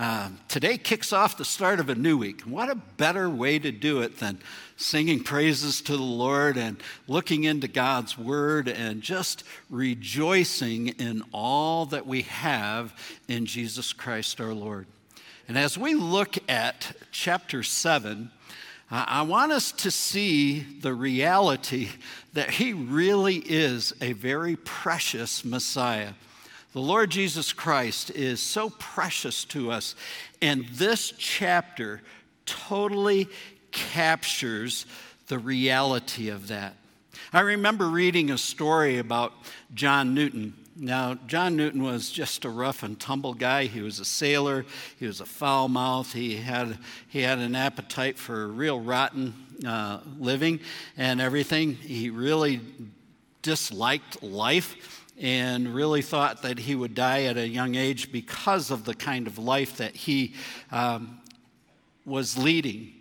Uh, today kicks off the start of a new week. What a better way to do it than singing praises to the Lord and looking into God's Word and just rejoicing in all that we have in Jesus Christ our Lord. And as we look at chapter 7, I want us to see the reality that he really is a very precious Messiah. The Lord Jesus Christ is so precious to us, and this chapter totally captures the reality of that. I remember reading a story about John Newton. Now, John Newton was just a rough and tumble guy. He was a sailor. He was a foul mouth. He had, he had an appetite for real rotten uh, living and everything. He really disliked life and really thought that he would die at a young age because of the kind of life that he um, was leading.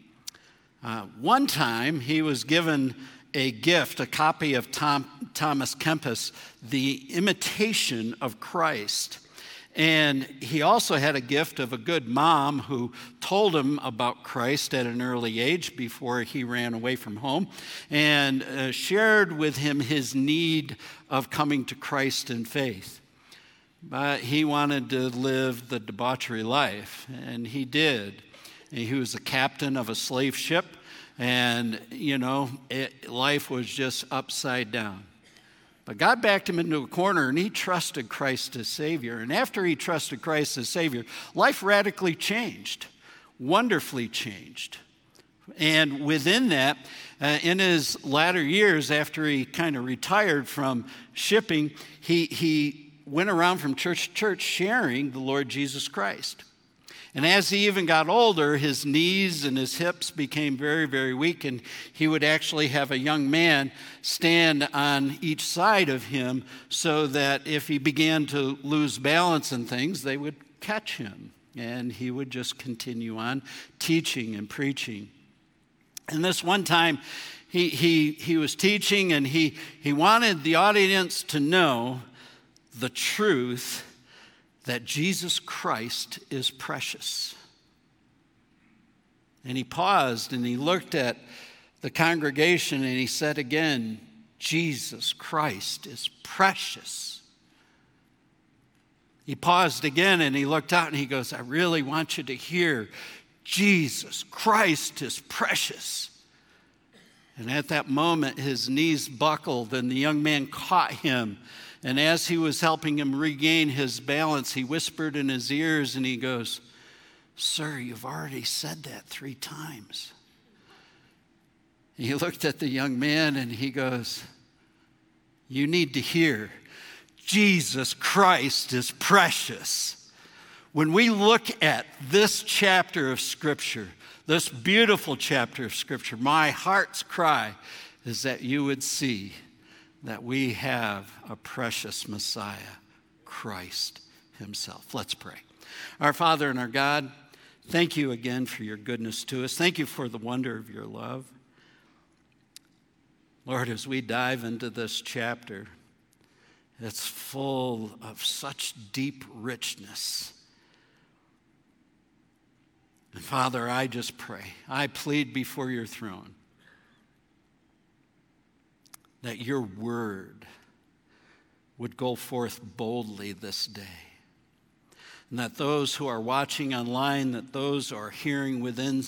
Uh, one time, he was given a gift, a copy of Tom, Thomas Kempis, The Imitation of Christ. And he also had a gift of a good mom who told him about Christ at an early age before he ran away from home and uh, shared with him his need of coming to Christ in faith. But he wanted to live the debauchery life, and he did. And he was the captain of a slave ship and, you know, it, life was just upside down. But God backed him into a corner and he trusted Christ as Savior. And after he trusted Christ as Savior, life radically changed, wonderfully changed. And within that, uh, in his latter years, after he kind of retired from shipping, he, he went around from church to church sharing the Lord Jesus Christ. And as he even got older, his knees and his hips became very, very weak, and he would actually have a young man stand on each side of him so that if he began to lose balance and things, they would catch him. And he would just continue on teaching and preaching. And this one time, he, he, he was teaching and he, he wanted the audience to know the truth that Jesus Christ is precious. And he paused and he looked at the congregation and he said again, Jesus Christ is precious. He paused again and he looked out and he goes, I really want you to hear Jesus Christ is precious. And at that moment, his knees buckled and the young man caught him and as he was helping him regain his balance, he whispered in his ears and he goes, Sir, you've already said that three times. he looked at the young man and he goes, You need to hear Jesus Christ is precious. When we look at this chapter of Scripture, this beautiful chapter of Scripture, my heart's cry is that you would see that we have a precious Messiah, Christ Himself. Let's pray. Our Father and our God, thank you again for your goodness to us. Thank you for the wonder of your love. Lord, as we dive into this chapter, it's full of such deep richness. And Father, I just pray, I plead before your throne that your word would go forth boldly this day. And that those who are watching online, that those who are hearing within,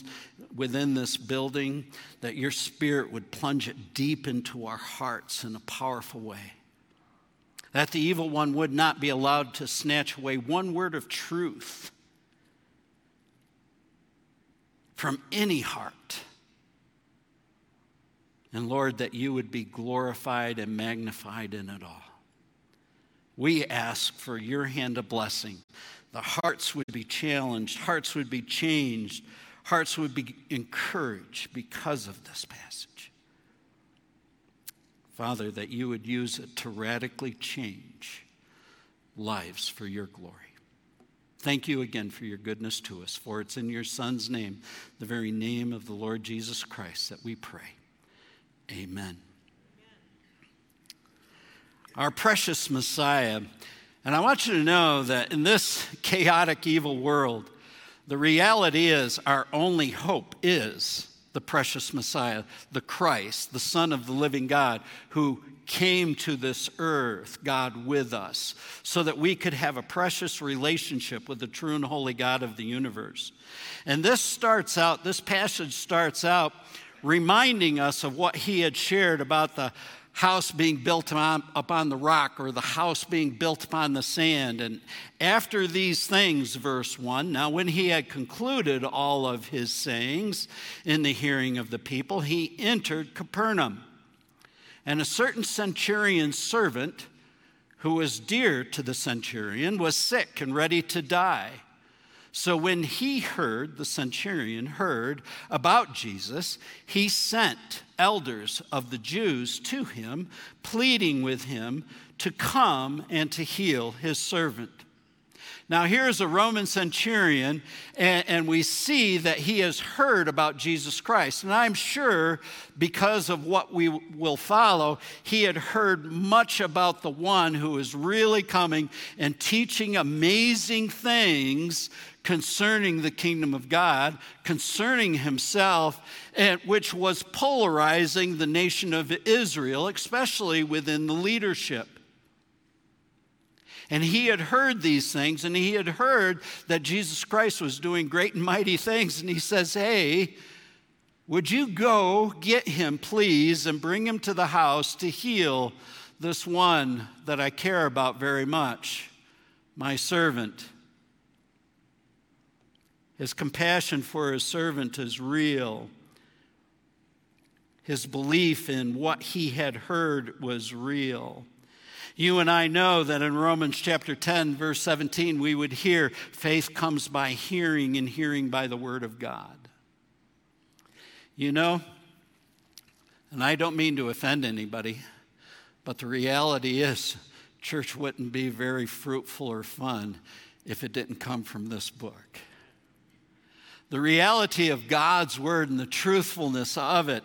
within this building, that your spirit would plunge it deep into our hearts in a powerful way. That the evil one would not be allowed to snatch away one word of truth from any heart and Lord, that you would be glorified and magnified in it all. We ask for your hand of blessing. The hearts would be challenged, hearts would be changed, hearts would be encouraged because of this passage. Father, that you would use it to radically change lives for your glory. Thank you again for your goodness to us, for it's in your Son's name, the very name of the Lord Jesus Christ, that we pray. Amen. Our precious Messiah. And I want you to know that in this chaotic, evil world, The reality is, our only hope is the precious Messiah, the Christ, the Son of the living God, who came to this earth, God with us, so that we could have a precious relationship with the true and holy God of the universe. And this starts out, this passage starts out reminding us of what he had shared about the house being built on, upon the rock or the house being built upon the sand. And after these things, verse 1, now when he had concluded all of his sayings in the hearing of the people, he entered Capernaum. And a certain centurion's servant, who was dear to the centurion, was sick and ready to die. So when he heard, the centurion heard about Jesus, he sent elders of the Jews to him, pleading with him to come and to heal his servant. Now, here's a Roman centurion, and, and, we see that he has heard about Jesus Christ. And I'm sure because of what we will follow, he had heard much about the one who is really coming and teaching amazing things concerning the kingdom of God, concerning himself, which was polarizing the nation of Israel, especially within the leadership. And he had heard these things, and he had heard that Jesus Christ was doing great and mighty things. And he says, Hey, would you go get him, please, and bring him to the house to heal this one that I care about very much, my servant? His compassion for his servant is real. His belief in what he had heard was real. You and I know that in Romans chapter 10, verse 17, we would hear faith comes by hearing, and hearing by the word of God. You know, and I don't mean to offend anybody, but the reality is, church wouldn't be very fruitful or fun if it didn't come from this book. The reality of God's word and the truthfulness of it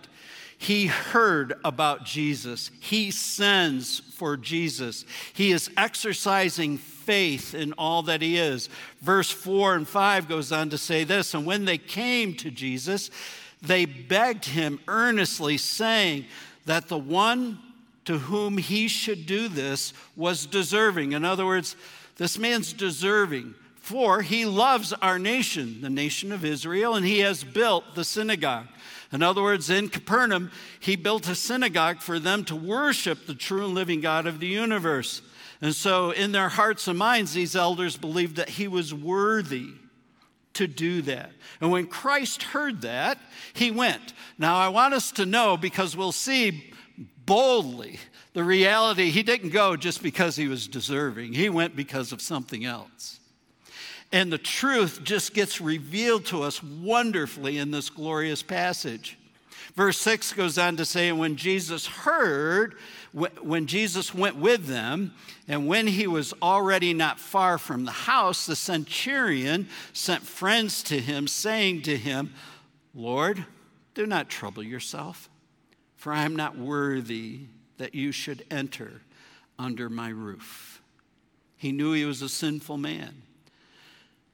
he heard about Jesus. He sends for Jesus. He is exercising faith in all that he is. Verse 4 and 5 goes on to say this And when they came to Jesus, they begged him earnestly, saying that the one to whom he should do this was deserving. In other words, this man's deserving. For he loves our nation, the nation of Israel, and he has built the synagogue. In other words, in Capernaum, he built a synagogue for them to worship the true and living God of the universe. And so, in their hearts and minds, these elders believed that he was worthy to do that. And when Christ heard that, he went. Now, I want us to know because we'll see boldly the reality he didn't go just because he was deserving, he went because of something else. And the truth just gets revealed to us wonderfully in this glorious passage. Verse 6 goes on to say, And when Jesus heard, when Jesus went with them, and when he was already not far from the house, the centurion sent friends to him, saying to him, Lord, do not trouble yourself, for I am not worthy that you should enter under my roof. He knew he was a sinful man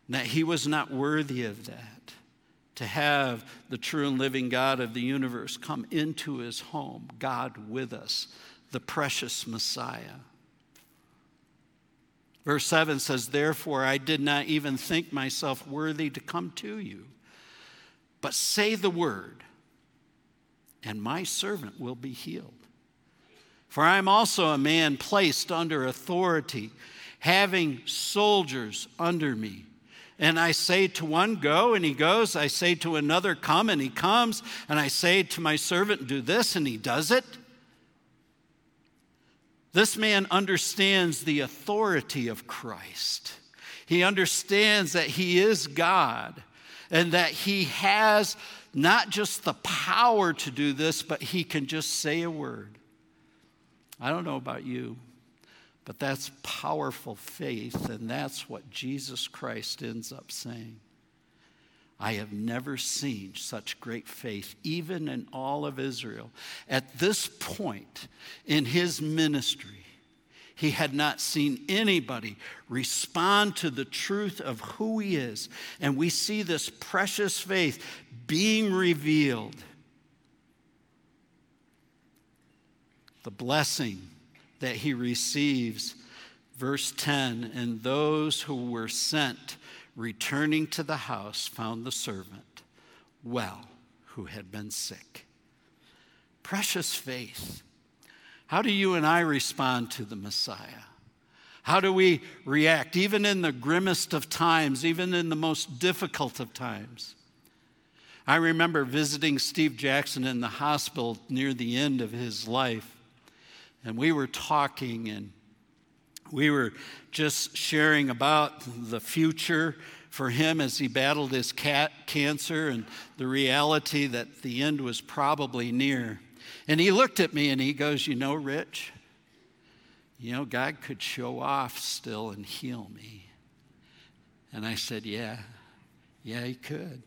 that he was not worthy of that. To have the true and living God of the universe come into his home, God with us, the precious Messiah. Verse 7 says, Therefore, I did not even think myself worthy to come to you, but say the word, and my servant will be healed. For I am also a man placed under authority, having soldiers under me. And I say to one, Go, and he goes. I say to another, Come, and he comes. And I say to my servant, Do this, and he does it. This man understands the authority of Christ. He understands that he is God and that he has not just the power to do this, but he can just say a word. I don't know about you. But that's powerful faith, and that's what Jesus Christ ends up saying. I have never seen such great faith, even in all of Israel. At this point in his ministry, He had not seen anybody respond to the truth of who he is. And we see this precious faith being revealed. The blessing that he receives. Verse 10 And those who were sent, returning to the house, found the servant well who had been sick. Precious faith. How do you and I respond to the Messiah? How do we react, even in the grimmest of times, even in the most difficult of times? I remember visiting Steve Jackson in the hospital near the end of his life, and we were talking and we were just sharing about the future for him as he battled his cat cancer and the reality that the end was probably near. And he looked at me and he goes, You know, Rich, you know, God could show off still and heal me. And I said, Yeah, yeah, he could.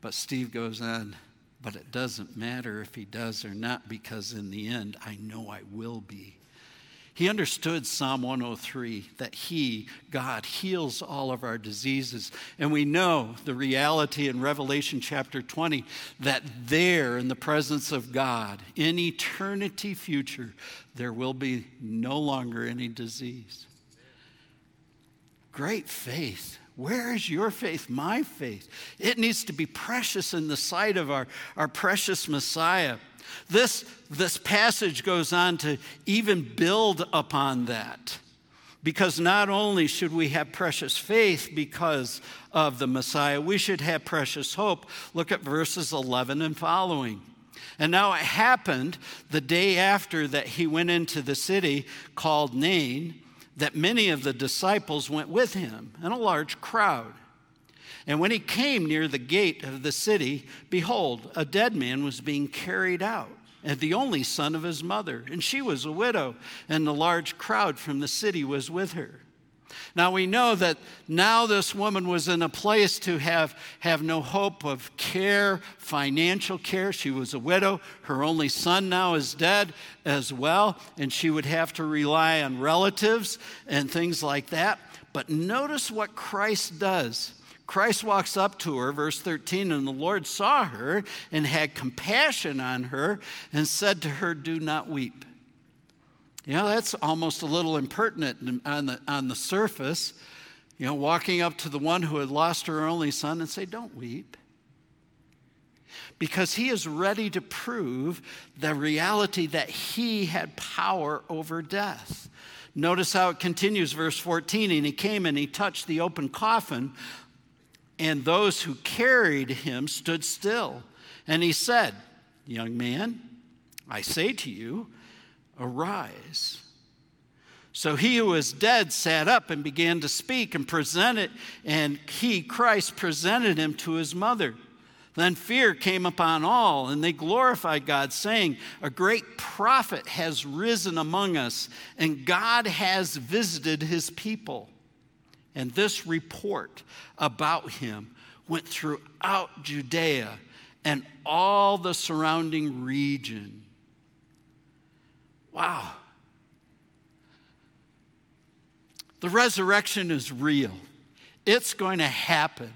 But Steve goes on, but it doesn't matter if he does or not because in the end, I know I will be. He understood Psalm 103 that He, God, heals all of our diseases. And we know the reality in Revelation chapter 20 that there, in the presence of God, in eternity future, there will be no longer any disease. Great faith. Where is your faith? My faith. It needs to be precious in the sight of our, our precious Messiah. This, this passage goes on to even build upon that. Because not only should we have precious faith because of the Messiah, we should have precious hope. Look at verses 11 and following. And now it happened the day after that he went into the city called Nain that many of the disciples went with him and a large crowd. And when he came near the gate of the city, behold, a dead man was being carried out, and the only son of his mother. And she was a widow, and the large crowd from the city was with her. Now we know that now this woman was in a place to have, have no hope of care, financial care. She was a widow. Her only son now is dead as well, and she would have to rely on relatives and things like that. But notice what Christ does. Christ walks up to her, verse 13, and the Lord saw her and had compassion on her and said to her, Do not weep. You know, that's almost a little impertinent on the, on the surface. You know, walking up to the one who had lost her only son and say, Don't weep. Because he is ready to prove the reality that he had power over death. Notice how it continues, verse 14. And he came and he touched the open coffin and those who carried him stood still. And he said, Young man, I say to you, arise. So he who was dead sat up and began to speak and presented, and he, Christ, presented him to his mother. Then fear came upon all, and they glorified God, saying, A great prophet has risen among us, and God has visited his people. And this report about him went throughout Judea and all the surrounding region. Wow. The resurrection is real, it's going to happen.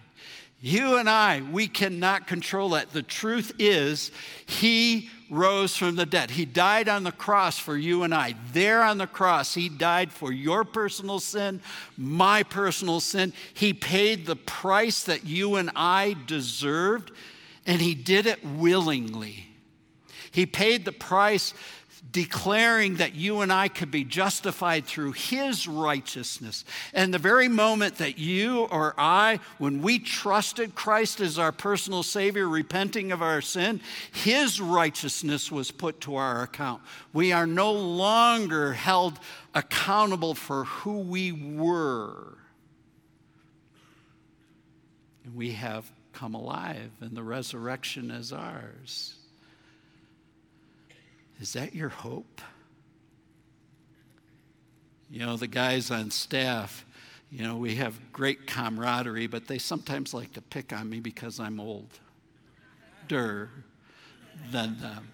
You and I, we cannot control that. The truth is, He rose from the dead. He died on the cross for you and I. There on the cross, He died for your personal sin, my personal sin. He paid the price that you and I deserved, and He did it willingly. He paid the price declaring that you and I could be justified through His righteousness. And the very moment that you or I, when we trusted Christ as our personal Savior, repenting of our sin, His righteousness was put to our account. We are no longer held accountable for who we were. And we have come alive, and the resurrection is ours. Is that your hope? You know, the guys on staff, you know, we have great camaraderie, but they sometimes like to pick on me because I'm old. older than them.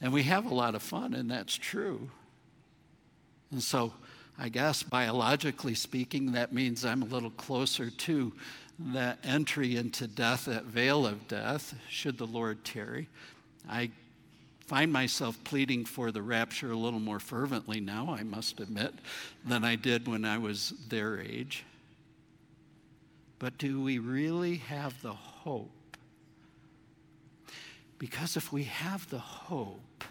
And we have a lot of fun, and that's true. And so, I guess biologically speaking, that means I'm a little closer to that entry into death, that veil of death, should the Lord tarry. I find myself pleading for the rapture a little more fervently now, I must admit, than I did when I was their age. But do we really have the hope? Because if we have the hope,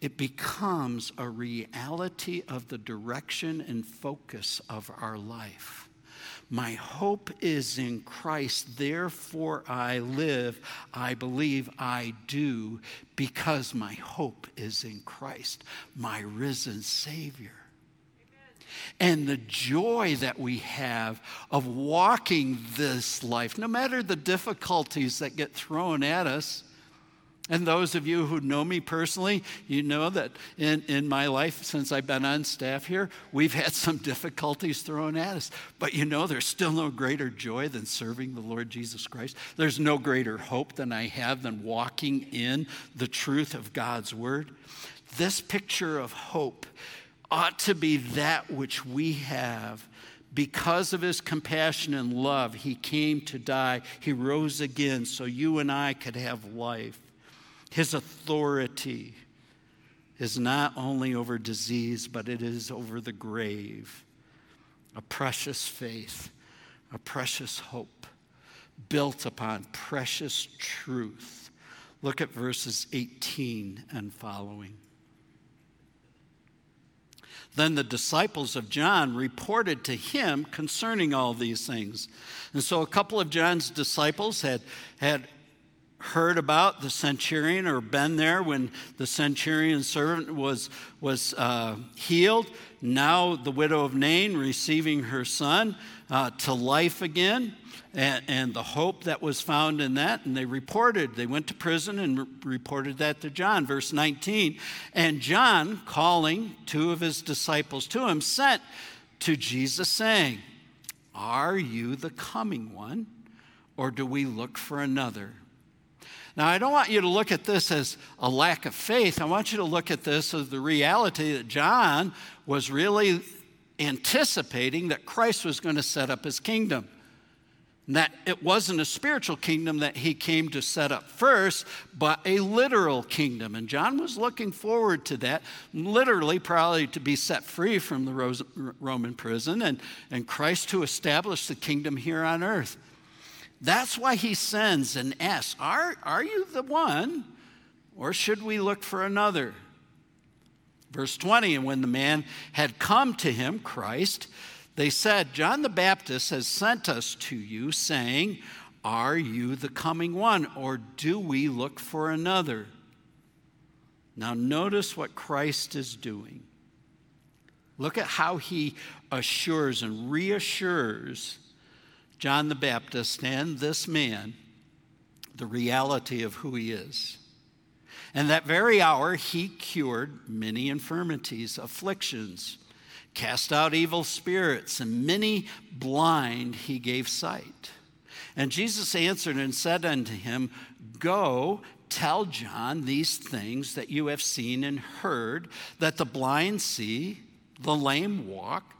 it becomes a reality of the direction and focus of our life. My hope is in Christ, therefore I live, I believe I do, because my hope is in Christ, my risen Savior. And the joy that we have of walking this life, no matter the difficulties that get thrown at us, and those of you who know me personally, you know that in, in my life, since I've been on staff here, we've had some difficulties thrown at us. But you know, there's still no greater joy than serving the Lord Jesus Christ. There's no greater hope than I have than walking in the truth of God's word. This picture of hope ought to be that which we have because of his compassion and love, he came to die. He rose again so you and I could have life. His authority is not only over disease, but it is over the grave. A precious faith, a precious hope, built upon precious truth. Look at verses 18 and following. Then the disciples of John reported to him concerning all these things. And so a couple of John's disciples had, had heard about the centurion or been there when the centurion servant was, was uh, healed. Now, the widow of Nain receiving her son uh, to life again, and, and, the hope that was found in that. And they reported, they went to prison and re- reported that to John. Verse 19. And John, calling two of his disciples to him, sent to Jesus, saying, Are you the coming one, or do we look for another? Now, I don't want you to look at this as a lack of faith. I want you to look at this as the reality that John was really anticipating that Christ was going to set up his kingdom. And that it wasn't a spiritual kingdom that he came to set up first, but a literal kingdom. And John was looking forward to that, literally, probably to be set free from the Roman prison and, and Christ to establish the kingdom here on earth. That's why he sends and asks, Are, are you the one, or should we look for another? Verse 20, and when the man had come to him, Christ, they said, John the Baptist has sent us to you, saying, Are you the coming one, or do we look for another? Now, notice what Christ is doing. Look at how he assures and reassures John the Baptist and this man the reality of who he is. And that very hour, he cured many infirmities, afflictions, cast out evil spirits, and many blind he gave sight. And Jesus answered and said unto him, Go, tell John these things that you have seen and heard, that the blind see, the lame walk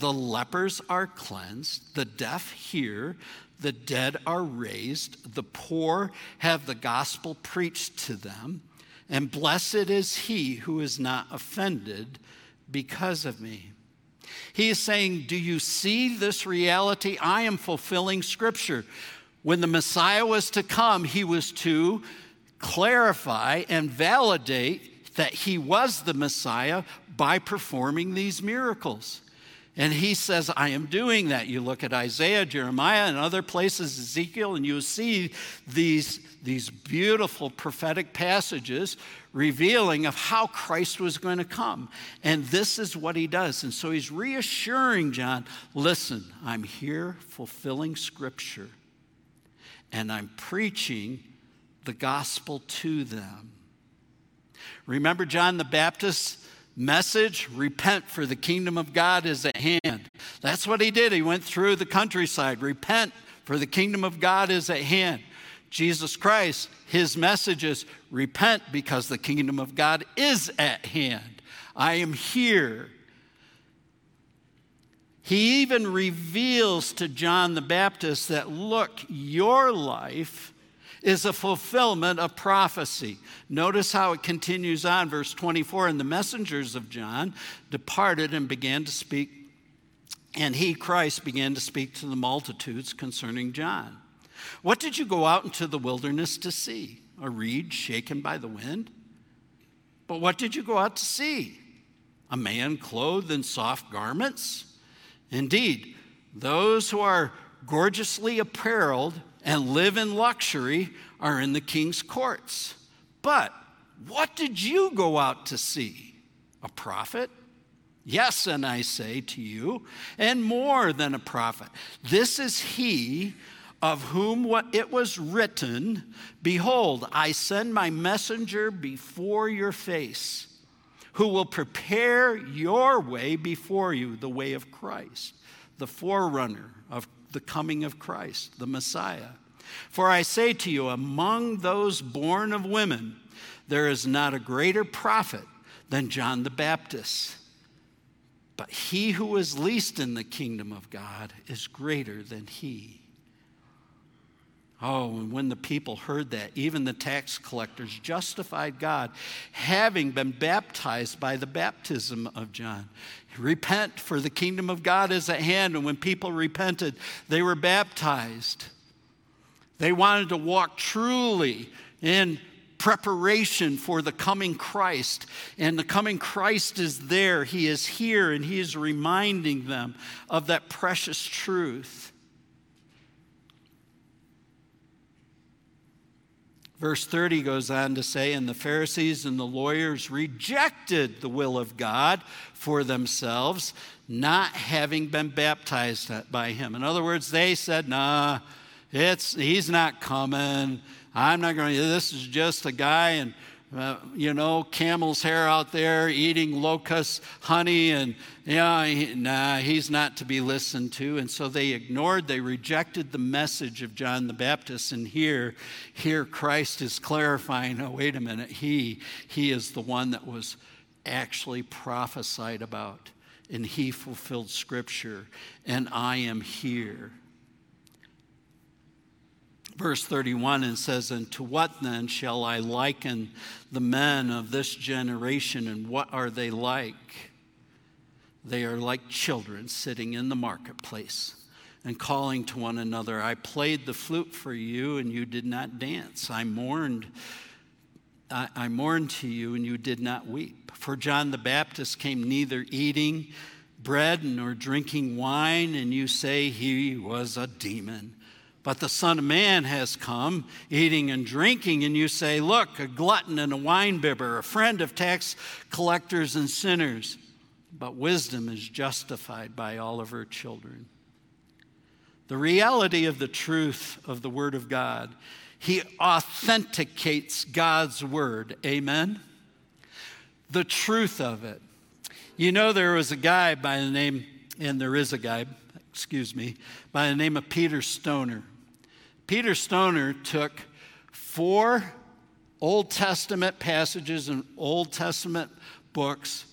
the lepers are cleansed, the deaf hear, the dead are raised, the poor have the gospel preached to them, and blessed is he who is not offended because of me. He is saying, Do you see this reality? I am fulfilling scripture. When the Messiah was to come, he was to clarify and validate that he was the Messiah by performing these miracles. And he says, I am doing that. You look at Isaiah, Jeremiah, and other places, Ezekiel, and you see these, these beautiful prophetic passages revealing of how Christ was going to come. And this is what he does. And so he's reassuring John listen, I'm here fulfilling scripture, and I'm preaching the gospel to them. Remember John the Baptist message repent for the kingdom of God is at hand. That's what he did. He went through the countryside repent for the kingdom of God is at hand. Jesus Christ, his message is repent because the kingdom of God is at hand. I am here. He even reveals to John the Baptist that, look, your life is a fulfillment of prophecy. Notice how it continues on, verse 24. And the messengers of John departed and began to speak, and he, Christ, began to speak to the multitudes concerning John. What did you go out into the wilderness to see? A reed shaken by the wind? But what did you go out to see? A man clothed in soft garments? Indeed, those who are gorgeously appareled and live in luxury are in the king's courts. But what did you go out to see? A prophet? Yes, and I say to you, and more than a prophet. This is he of whom what it was written, Behold, I send my messenger before your face, who will prepare your way before you, the way of Christ, the forerunner of the coming of Christ, the Messiah. For I say to you, among those born of women, there is not a greater prophet than John the Baptist. But he who is least in the kingdom of God is greater than he. Oh, and when the people heard that, even the tax collectors justified God, having been baptized by the baptism of John. Repent, for the kingdom of God is at hand. And when people repented, they were baptized. They wanted to walk truly in preparation for the coming Christ. And the coming Christ is there. He is here, and He is reminding them of that precious truth. Verse 30 goes on to say, And the Pharisees and the lawyers rejected the will of God for themselves, not having been baptized by him. In other words, they said, Nah, it's, he's not coming. I'm not going to, this is just a guy, and uh, you know, camel's hair out there eating locust honey, and yeah, he, nah, he's not to be listened to. And so they ignored, they rejected the message of John the Baptist. And here, here Christ is clarifying, oh, wait a minute, he, he is the one that was actually prophesied about, and he fulfilled scripture, and I am here verse 31 and says, And to what then shall I liken the men of this generation, and what are they like? They are like children sitting in the marketplace and calling to one another, I played the flute for you, and you did not dance. I mourned. I, I mourned to you, and you did not weep. For John the Baptist came neither eating bread nor drinking wine, and you say he was a demon. But the Son of Man has come, eating and drinking, and you say, Look, a glutton and a winebibber, a friend of tax collectors and sinners. But wisdom is justified by all of her children. The reality of the truth of the Word of God, He authenticates God's Word. Amen? The truth of it. You know, there was a guy by the name, and there is a guy, excuse me, by the name of Peter Stoner. Peter Stoner took four Old Testament passages and Old Testament books,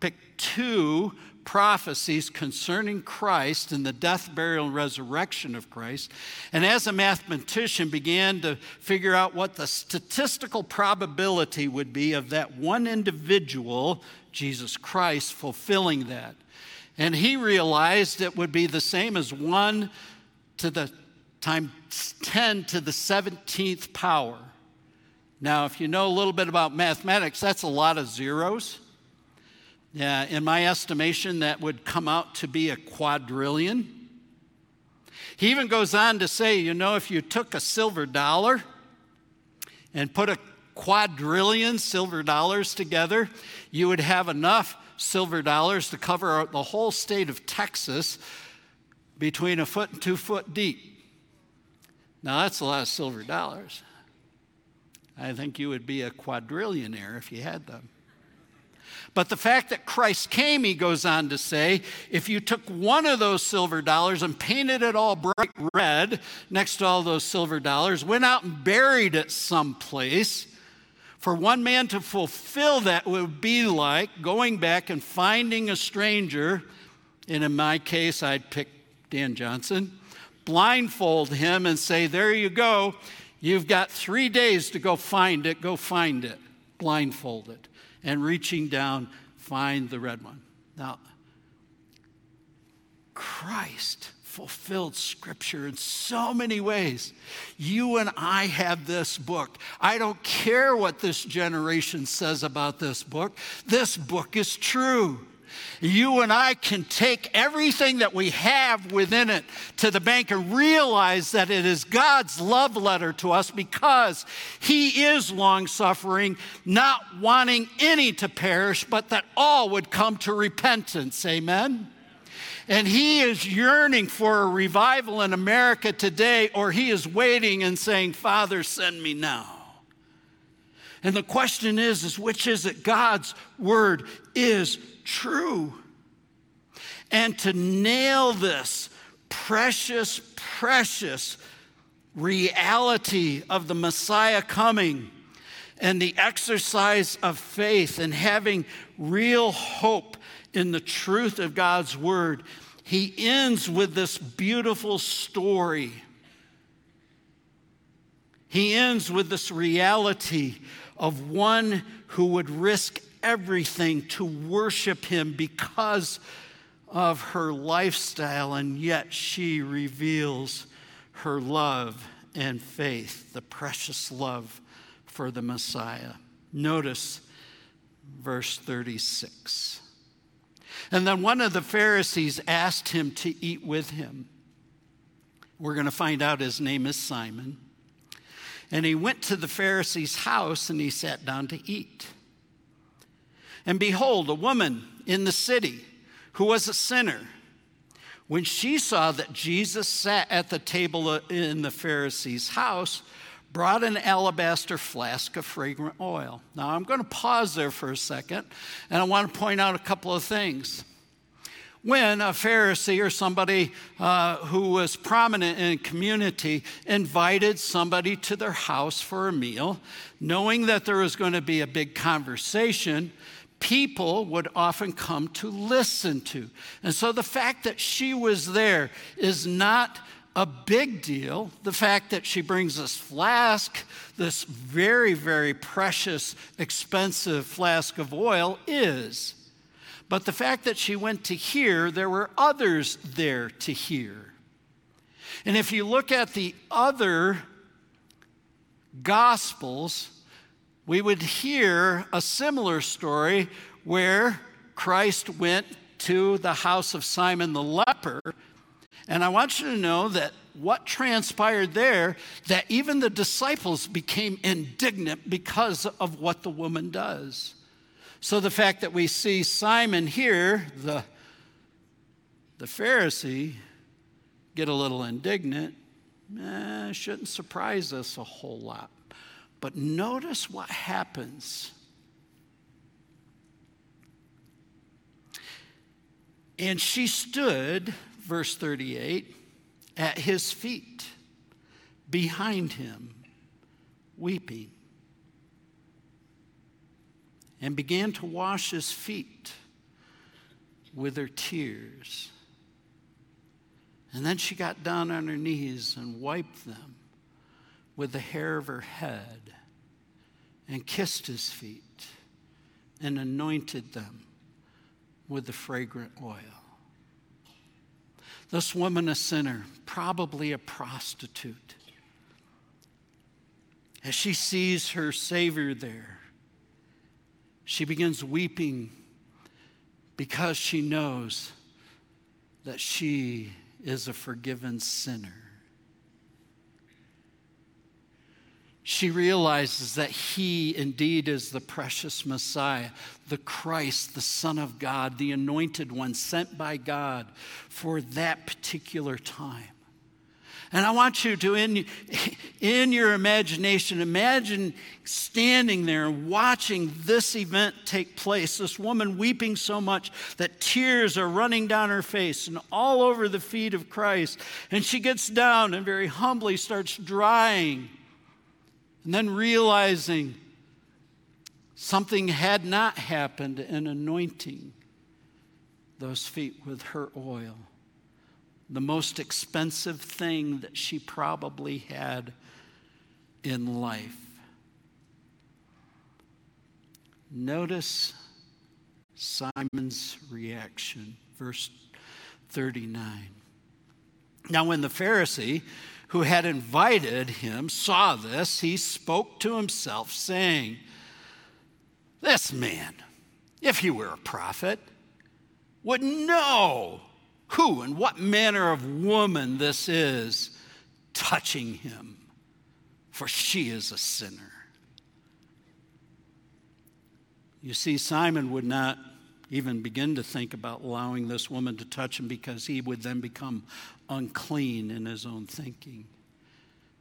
picked two prophecies concerning Christ and the death, burial, and resurrection of Christ, and as a mathematician began to figure out what the statistical probability would be of that one individual, Jesus Christ, fulfilling that. And he realized it would be the same as one to the times 10 to the 17th power. Now, if you know a little bit about mathematics, that's a lot of zeros. Yeah, in my estimation, that would come out to be a quadrillion. He even goes on to say, you know, if you took a silver dollar and put a quadrillion silver dollars together, you would have enough silver dollars to cover the whole state of Texas between a foot and two foot deep. Now, that's a lot of silver dollars. I think you would be a quadrillionaire if you had them. But the fact that Christ came, he goes on to say, if you took one of those silver dollars and painted it all bright red next to all those silver dollars, went out and buried it someplace, for one man to fulfill that would be like going back and finding a stranger, and in my case, I'd pick Dan Johnson, blindfold him and say, There you go. You've got three days to go find it. Go find it. Blindfold it. And reaching down, find the red one. Now, Christ fulfilled Scripture in so many ways. You and I have this book. I don't care what this generation says about this book, this book is true. You and I can take everything that we have within it to the bank and realize that it is God's love letter to us because He is long suffering, not wanting any to perish, but that all would come to repentance. Amen. And he is yearning for a revival in America today, or he is waiting and saying, Father, send me now. And the question is, is which is it? God's word is true. And to nail this precious, precious reality of the Messiah coming and the exercise of faith and having real hope in the truth of God's word, he ends with this beautiful story. He ends with this reality of one who would risk everything to worship him because of her lifestyle, and yet she reveals her love and faith, the precious love for the Messiah. Notice verse 36. And then one of the Pharisees asked him to eat with him. We're going to find out his name is Simon. And he went to the Pharisee's house and he sat down to eat. And behold, a woman in the city who was a sinner, when she saw that Jesus sat at the table in the Pharisee's house, brought an alabaster flask of fragrant oil. Now, I'm going to pause there for a second, and I want to point out a couple of things. When a Pharisee or somebody uh, who was prominent in community invited somebody to their house for a meal, knowing that there was going to be a big conversation, people would often come to listen to. And so the fact that she was there is not a big deal. The fact that she brings this flask, this very, very precious, expensive flask of oil, is. But the fact that she went to hear, there were others there to hear. And if you look at the other Gospels, we would hear a similar story where Christ went to the house of Simon the leper and I want you to know that what transpired there, that even the disciples became indignant because of what the woman does. So the fact that we see Simon here, the, the Pharisee, get a little indignant, eh, shouldn't surprise us a whole lot. But notice what happens. And she stood verse 38, at his feet, behind him, weeping, and began to wash his feet with her tears. And then she got down on her knees and wiped them with the hair of her head and kissed his feet and anointed them with the fragrant oil. This woman, a sinner, probably a prostitute, as she sees her Savior there, she begins weeping because she knows that she is a forgiven sinner. she realizes that he indeed is the precious Messiah, the Christ, the Son of God, the anointed one sent by God for that particular time. And I want you to, in, in your imagination, imagine standing there watching this event take place. This woman weeping so much that tears are running down her face and all over the feet of Christ. And she gets down and very humbly starts drying. And then realizing something had not happened and anointing those feet with her oil the most expensive thing that she probably had in life. Notice Simon's reaction, verse 39. Now, when the Pharisee who had invited him saw this, he spoke to himself, saying, This man, if he were a prophet, would know who and what manner of woman this is touching him, for she is a sinner. You see, Simon would not even begin to think about allowing this woman to touch him because he would then become unclean in his own thinking,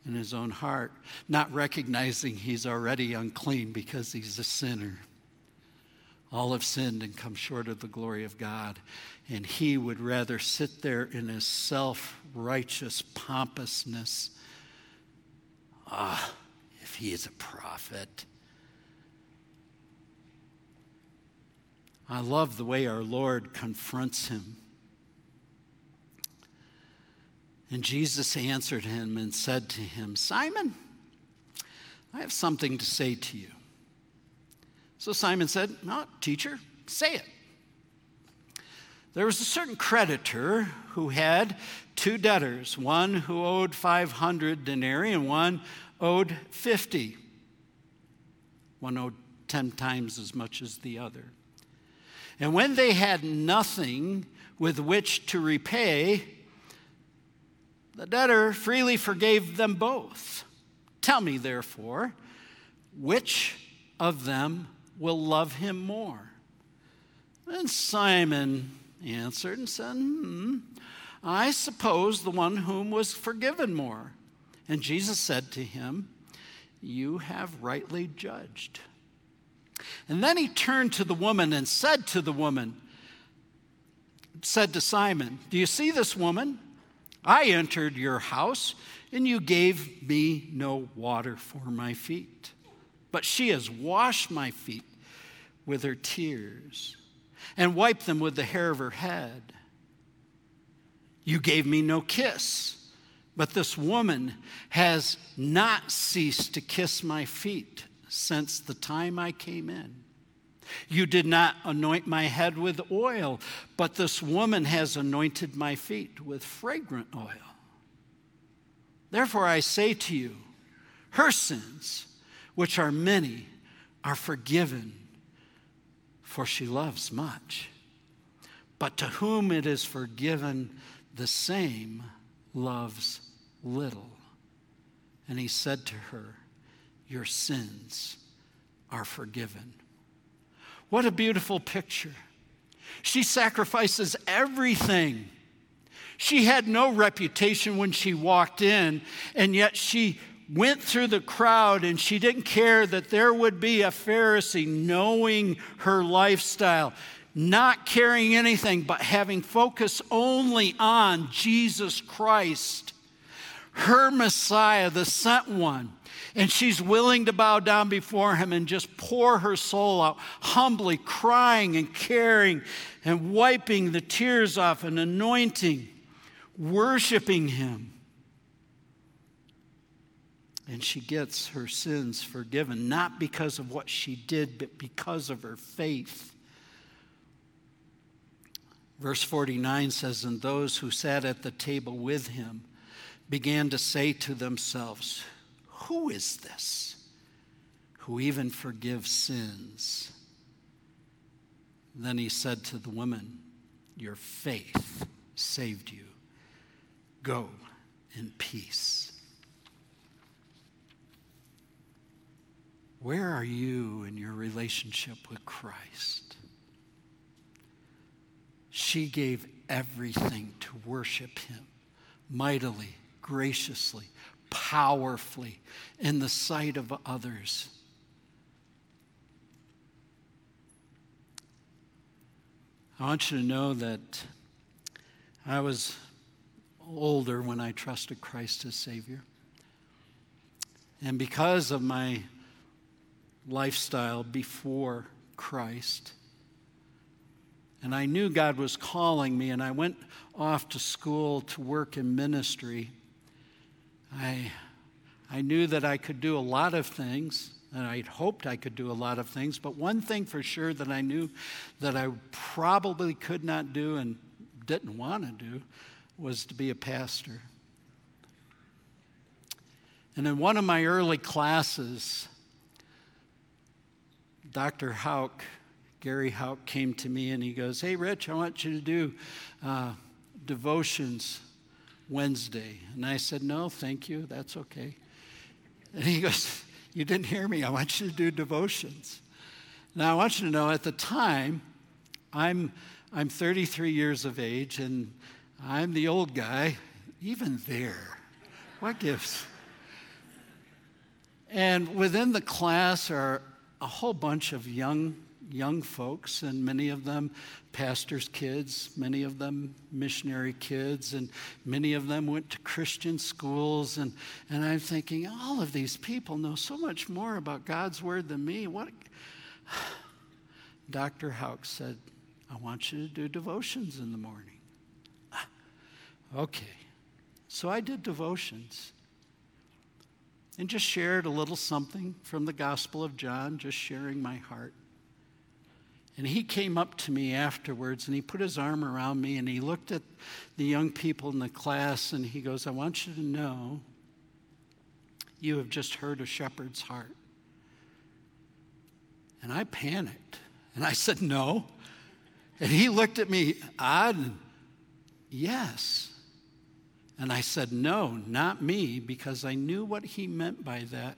in his own heart, not recognizing he's already unclean because he's a sinner. All have sinned and come short of the glory of God. And he would rather sit there in his self righteous pompousness. Ah, if he is a prophet. I love the way our Lord confronts him. And Jesus answered him and said to him, Simon, I have something to say to you. So Simon said, No, teacher, say it. There was a certain creditor who had two debtors, one who owed 500 denarii and one owed 50. One owed 10 times as much as the other. And when they had nothing with which to repay, the debtor freely forgave them both. Tell me, therefore, which of them will love him more. And Simon answered and said, hmm, I suppose the one whom was forgiven more. And Jesus said to him, You have rightly judged. And then he turned to the woman and said to the woman, said to Simon, Do you see this woman? I entered your house, and you gave me no water for my feet but she has washed my feet with her tears and wiped them with the hair of her head. You gave me no kiss, but this woman has not ceased to kiss my feet since the time I came in. You did not anoint my head with oil, but this woman has anointed my feet with fragrant oil. Therefore, I say to you, her sins which are many, are forgiven, for she loves much. But to whom it is forgiven, the same loves little. And he said to her, Your sins are forgiven. What a beautiful picture. She sacrifices everything. She had no reputation when she walked in, and yet she went through the crowd and she didn't care that there would be a Pharisee knowing her lifestyle, not caring anything, but having focus only on Jesus Christ, her Messiah, the sent one. And she's willing to bow down before him and just pour her soul out, humbly crying and caring and wiping the tears off and anointing, worshiping him and she gets her sins forgiven, not because of what she did, but because of her faith. Verse 49 says, And those who sat at the table with him began to say to themselves, Who is this who even forgives sins? Then he said to the woman, Your faith saved you. Go in peace. Where are you in your relationship with Christ? She gave everything to worship Him mightily, graciously, powerfully in the sight of others. I want you to know that I was older when I trusted Christ as Savior. And because of my lifestyle before Christ, and I knew God was calling me, and I went off to school to work in ministry. I, I knew that I could do a lot of things, and I'd hoped I could do a lot of things, but one thing for sure that I knew that I probably could not do and didn't want to do was to be a pastor. And in one of my early classes, Dr. Hauk Gary Hauk came to me and he goes, Hey, Rich, I want you to do uh, devotions Wednesday. And I said, No, thank you. That's okay. And he goes, You didn't hear me. I want you to do devotions. Now, I want you to know at the time, I'm, I'm 33 years of age and I'm the old guy, even there. What gives? And within the class are a whole bunch of young young folks, and many of them pastors' kids, many of them missionary kids, and many of them went to Christian schools. And, and I'm thinking, all of these people know so much more about God's Word than me. What? Dr. Hauk said, I want you to do devotions in the morning. Okay. So I did devotions and just shared a little something from the Gospel of John, just sharing my heart. And he came up to me afterwards and he put his arm around me and he looked at the young people in the class and he goes, I want you to know you have just heard a shepherd's heart. And I panicked and I said, No. And he looked at me odd and, Yes. And I said, No, not me, because I knew what he meant by that.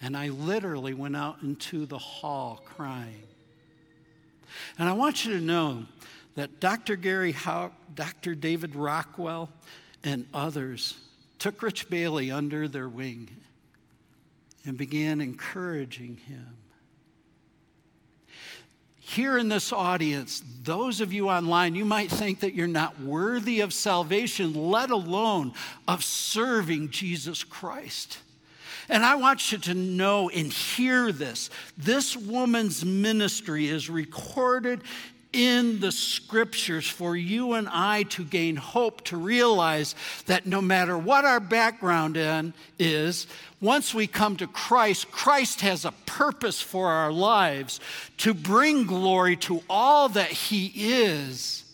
And I literally went out into the hall crying. And I want you to know that Dr. Gary Hauk, Dr. David Rockwell, and others took Rich Bailey under their wing and began encouraging him. Here in this audience, those of you online, you might think that you're not worthy of salvation, let alone of serving Jesus Christ. And I want you to know and hear this. This woman's ministry is recorded in the scriptures for you and I to gain hope, to realize that no matter what our background in is, once we come to Christ, Christ has a purpose for our lives to bring glory to all that He is.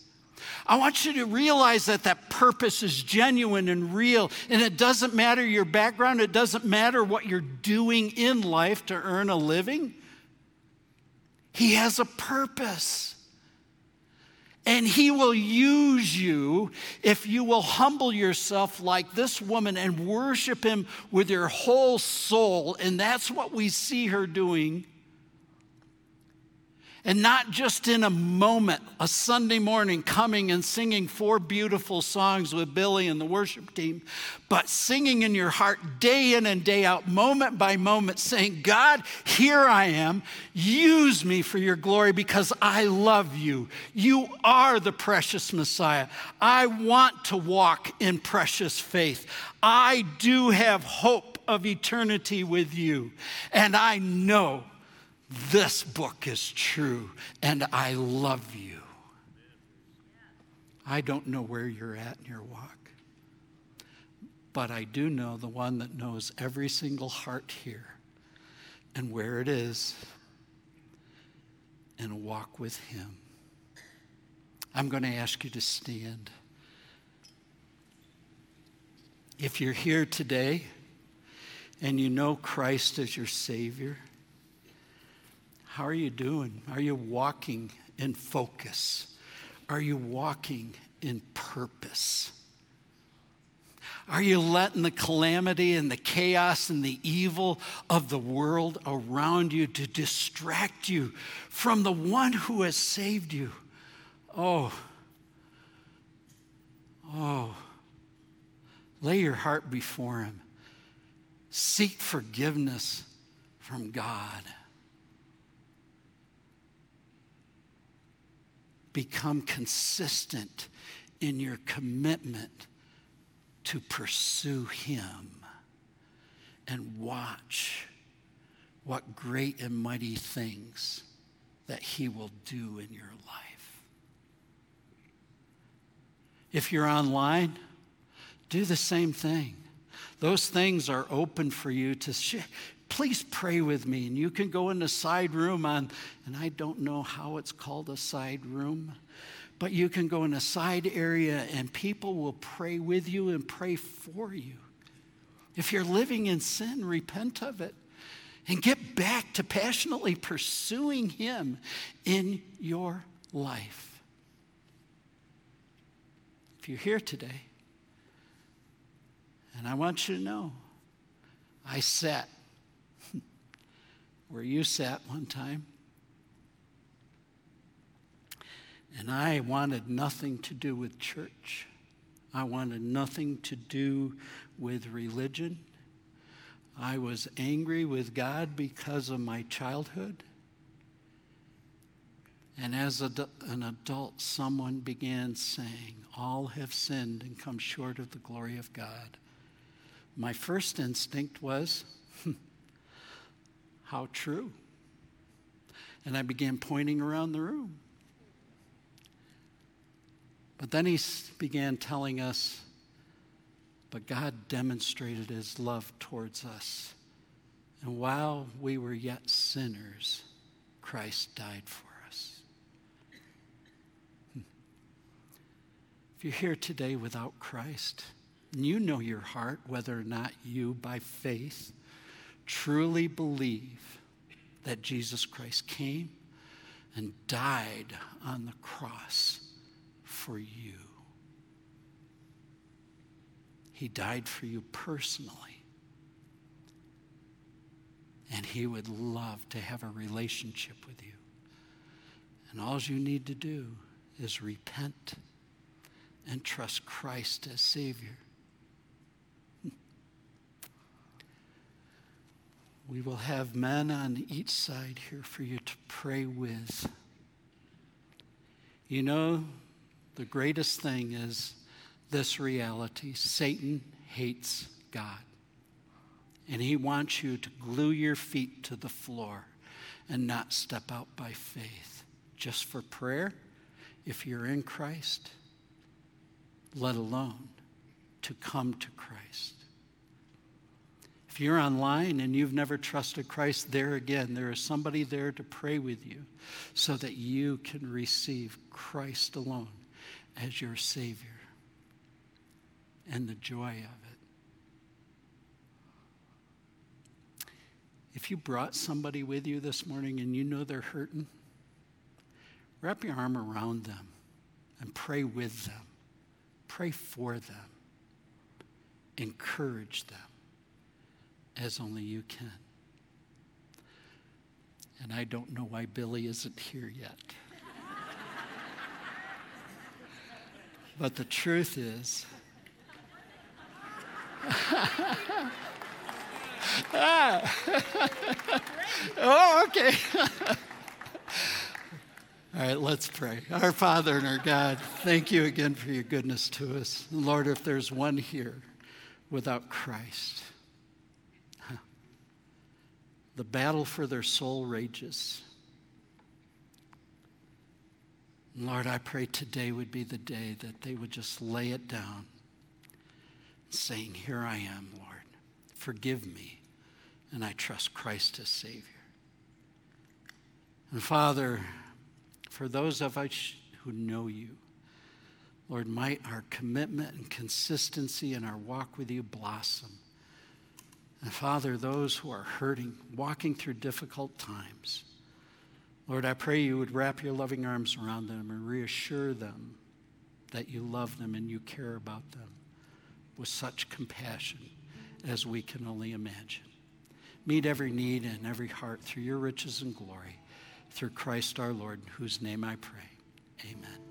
I want you to realize that that purpose is genuine and real. And it doesn't matter your background, it doesn't matter what you're doing in life to earn a living. He has a purpose. And he will use you if you will humble yourself like this woman and worship him with your whole soul. And that's what we see her doing and not just in a moment, a Sunday morning coming and singing four beautiful songs with Billy and the worship team, but singing in your heart day in and day out, moment by moment, saying, God, here I am. Use me for your glory because I love you. You are the precious Messiah. I want to walk in precious faith. I do have hope of eternity with you. And I know this book is true and I love you. I don't know where you're at in your walk, but I do know the one that knows every single heart here and where it is and walk with him. I'm going to ask you to stand. If you're here today and you know Christ as your Savior, how are you doing? Are you walking in focus? Are you walking in purpose? Are you letting the calamity and the chaos and the evil of the world around you to distract you from the one who has saved you? Oh, oh. Lay your heart before Him. Seek forgiveness from God. Become consistent in your commitment to pursue Him and watch what great and mighty things that He will do in your life. If you're online, do the same thing. Those things are open for you to. Please pray with me, and you can go in the side room on, and I don't know how it's called a side room, but you can go in a side area and people will pray with you and pray for you. If you're living in sin, repent of it and get back to passionately pursuing Him in your life. If you're here today, and I want you to know, I sat where you sat one time. And I wanted nothing to do with church. I wanted nothing to do with religion. I was angry with God because of my childhood. And as a, an adult, someone began saying, All have sinned and come short of the glory of God. My first instinct was, How true. And I began pointing around the room. But then he began telling us, but God demonstrated his love towards us. And while we were yet sinners, Christ died for us. Hmm. If you're here today without Christ, and you know your heart whether or not you, by faith, truly believe that Jesus Christ came and died on the cross for you. He died for you personally. And He would love to have a relationship with you. And all you need to do is repent and trust Christ as Savior. We will have men on each side here for you to pray with. You know, the greatest thing is this reality Satan hates God. And he wants you to glue your feet to the floor and not step out by faith. Just for prayer, if you're in Christ, let alone to come to Christ. If you're online and you've never trusted Christ, there again, there is somebody there to pray with you so that you can receive Christ alone as your Savior and the joy of it. If you brought somebody with you this morning and you know they're hurting, wrap your arm around them and pray with them. Pray for them. Encourage them as only you can. And I don't know why Billy isn't here yet. But the truth is, oh, okay. All right, let's pray. Our Father and our God, thank you again for your goodness to us. Lord, if there's one here without Christ, the battle for their soul rages. Lord, I pray today would be the day that they would just lay it down, saying, Here I am, Lord. Forgive me. And I trust Christ as Savior. And Father, for those of us who know you, Lord, might our commitment and consistency in our walk with you blossom. And Father, those who are hurting, walking through difficult times, Lord, I pray you would wrap your loving arms around them and reassure them that you love them and you care about them with such compassion as we can only imagine. Meet every need and every heart through your riches and glory, through Christ our Lord, in whose name I pray. Amen.